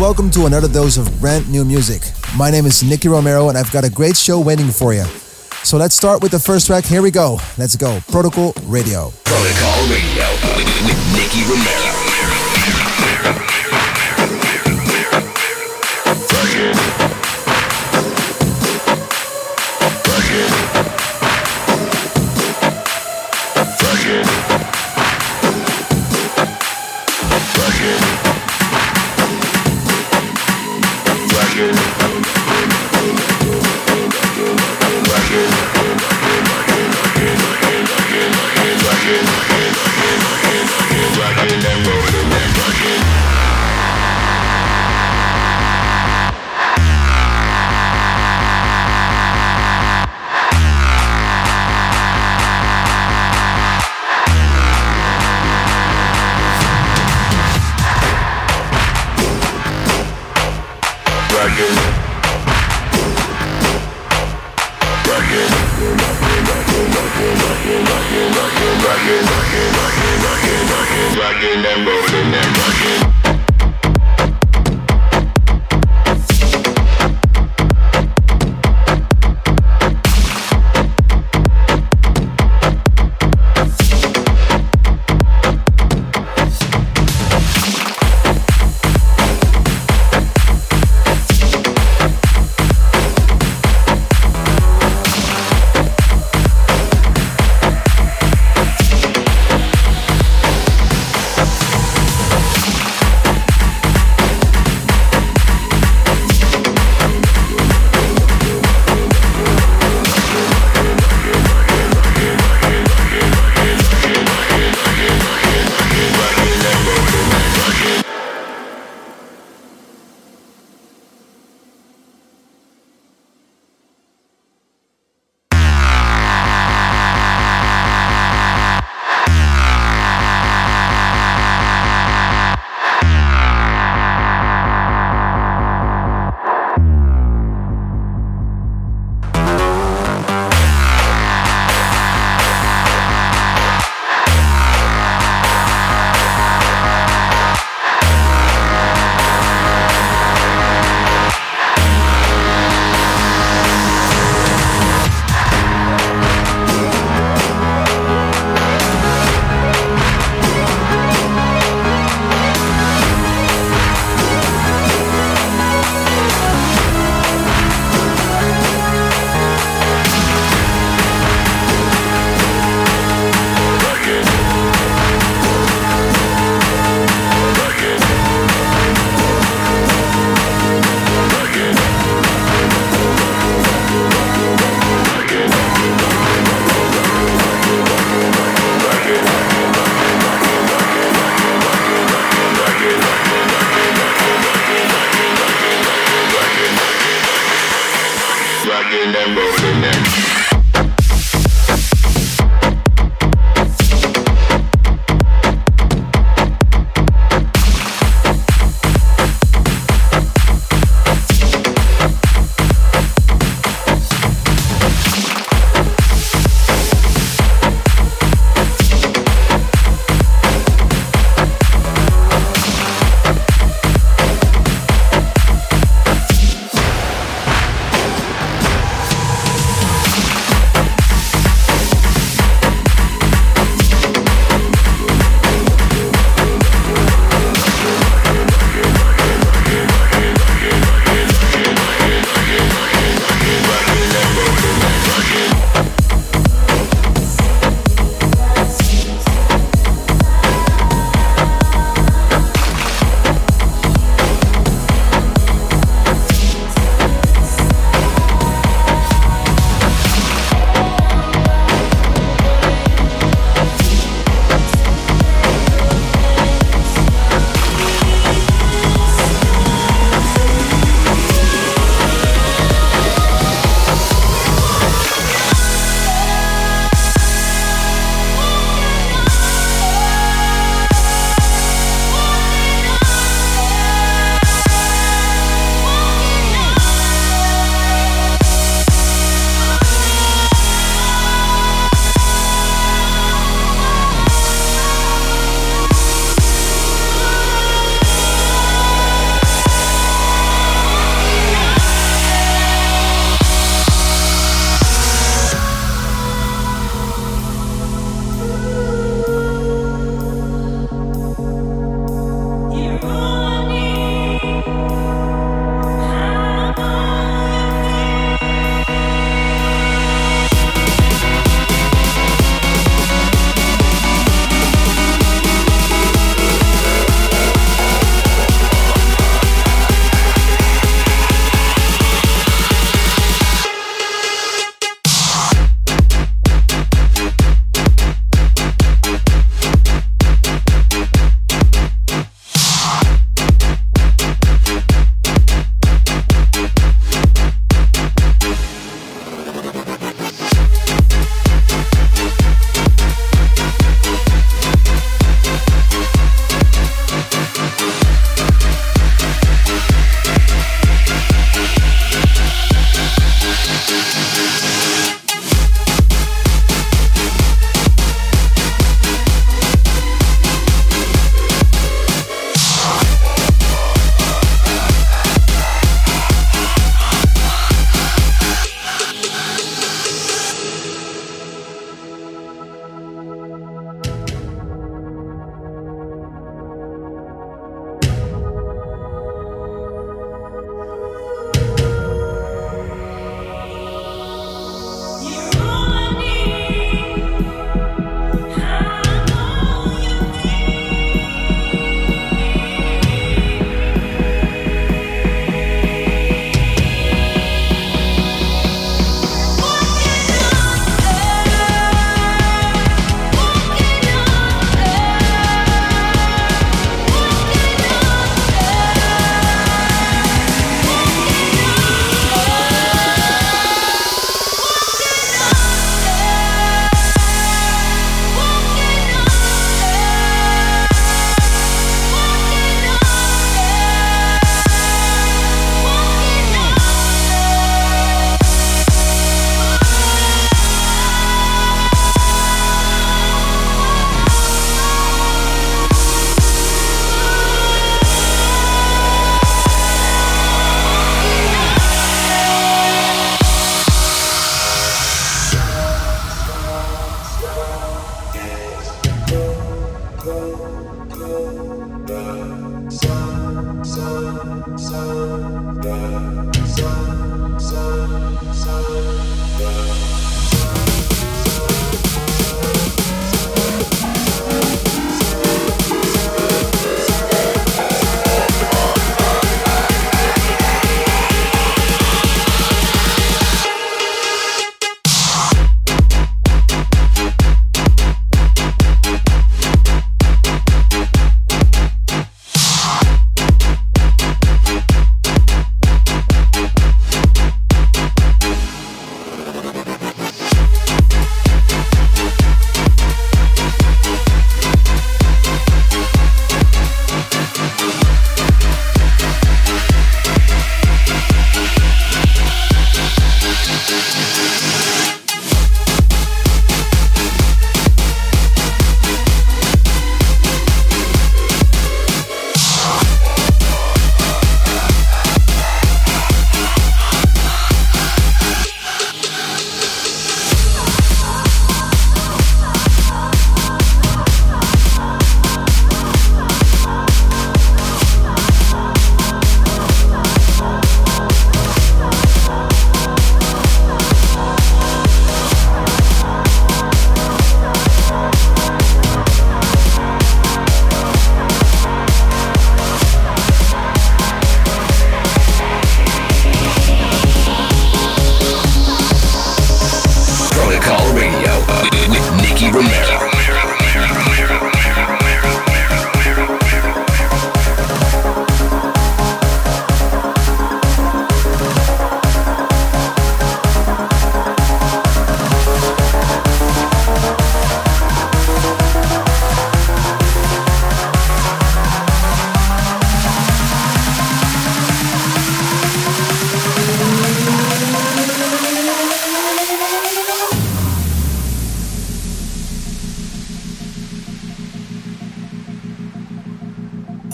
welcome to another dose of brand new music. My name is Nicky Romero and I've got a great show waiting for you. So let's start with the first track. Here we go. Let's go. Protocol Radio. Protocol Radio with, Nicky Romero.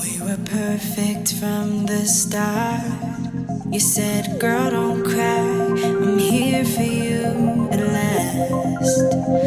We were perfect from the start. You said, Girl, don't cry, I'm here for you at last.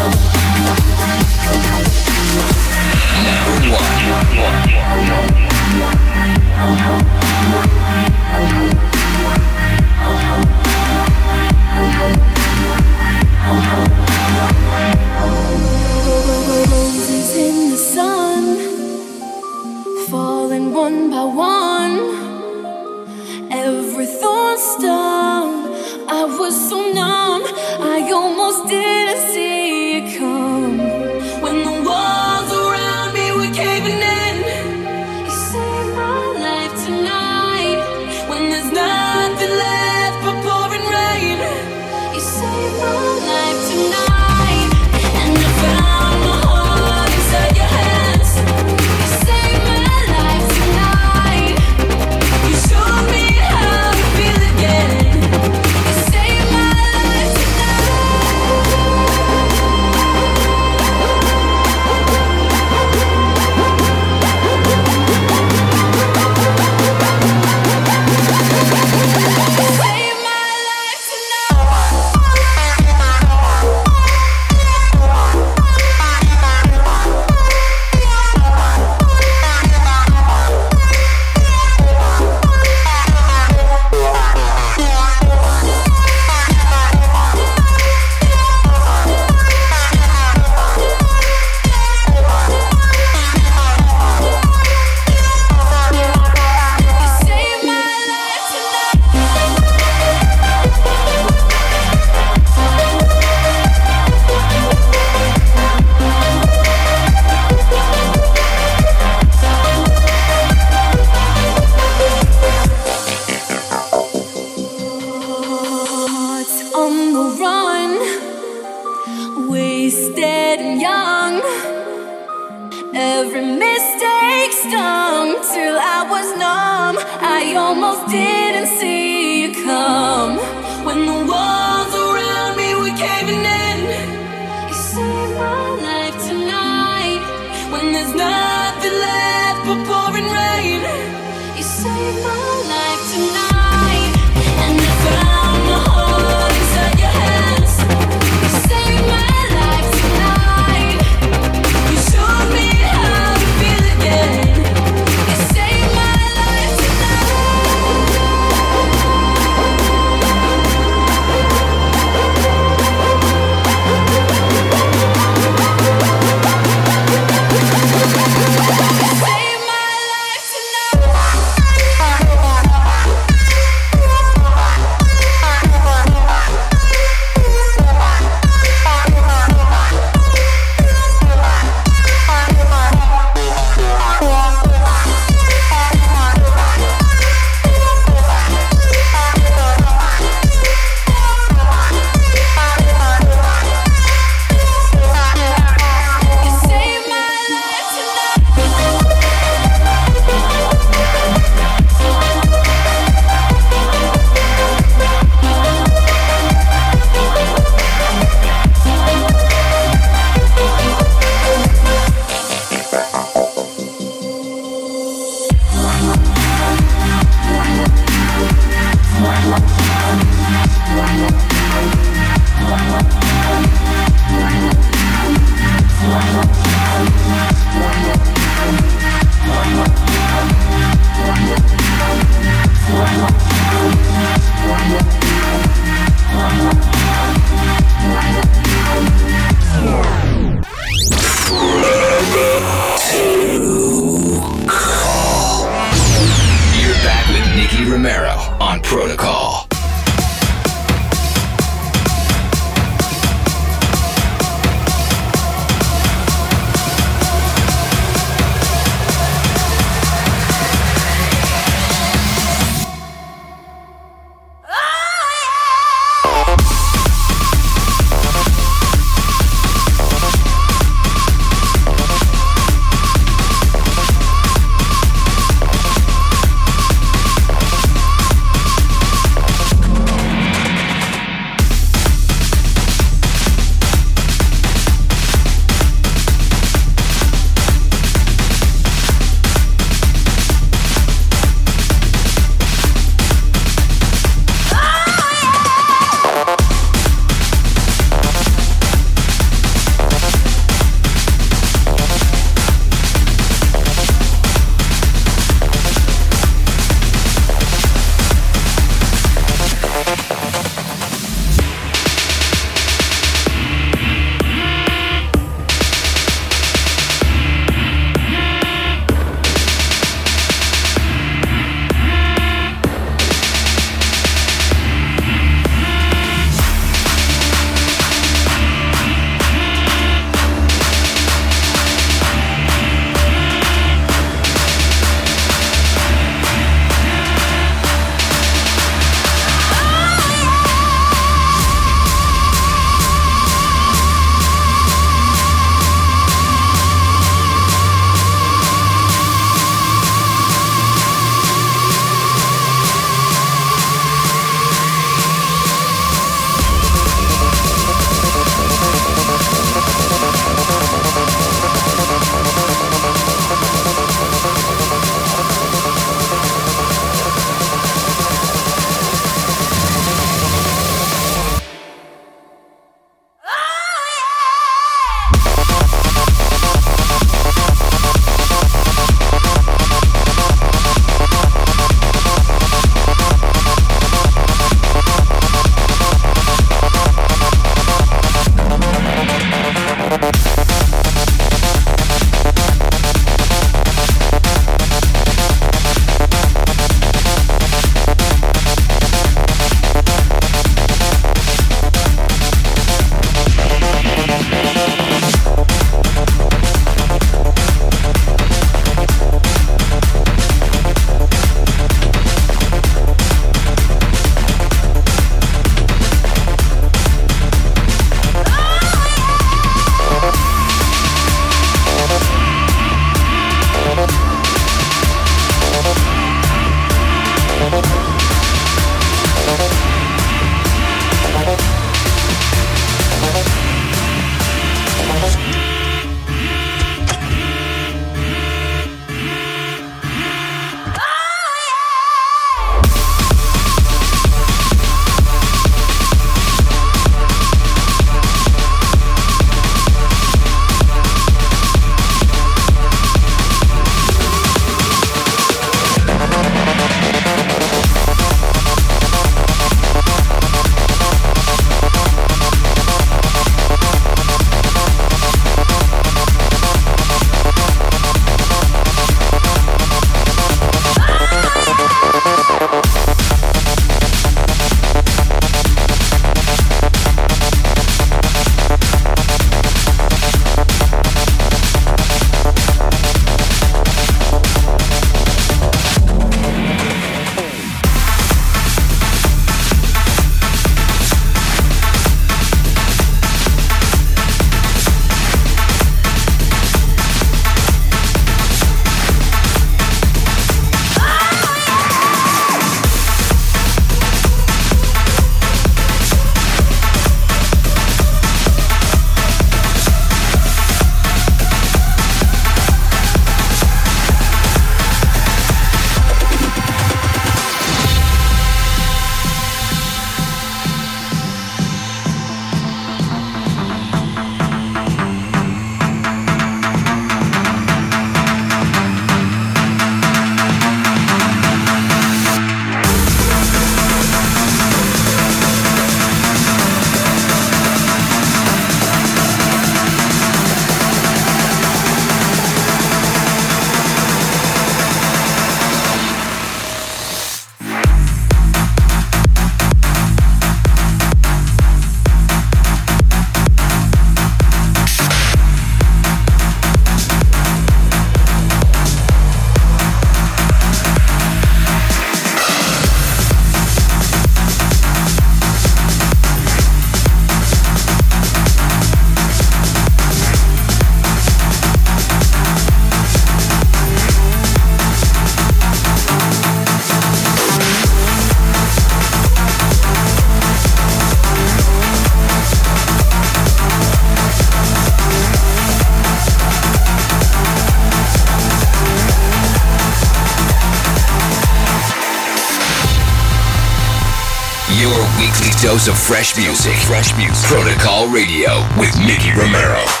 Dose of fresh music. Fresh music. Protocol Radio with Nicky Romero.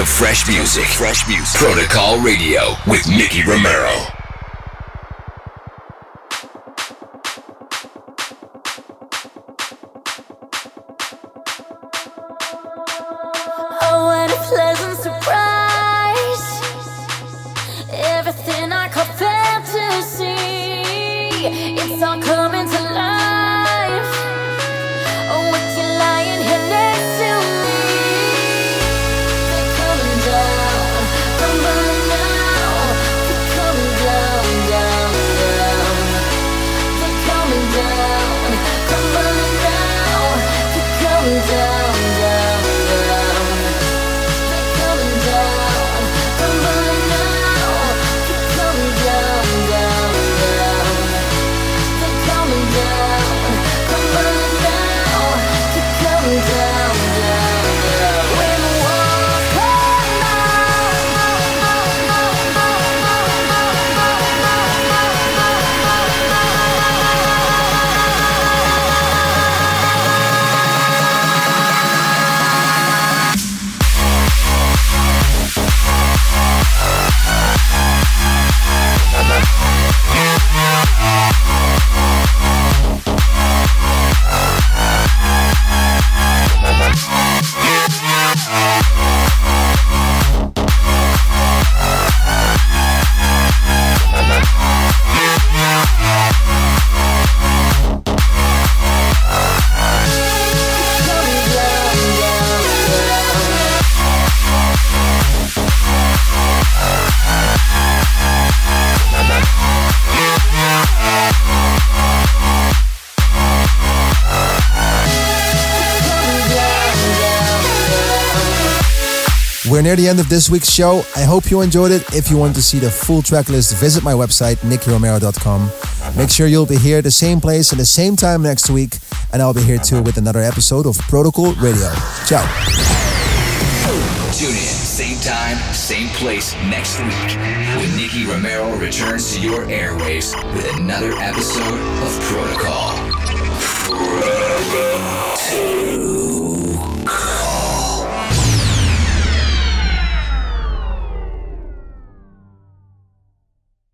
Of fresh music. Fresh music. Protocol Radio with Nicky Romero. We're near the end of this week's show. I hope you enjoyed it. If you want to see the full track list, visit my website, nickyromero.com. Make sure you'll be here the same place and the same time next week. And I'll be here too with another episode of Protocol Radio. Ciao. Tune in same time, same place next week when Nicky Romero returns to your airwaves with another episode of Protocol. Protocol.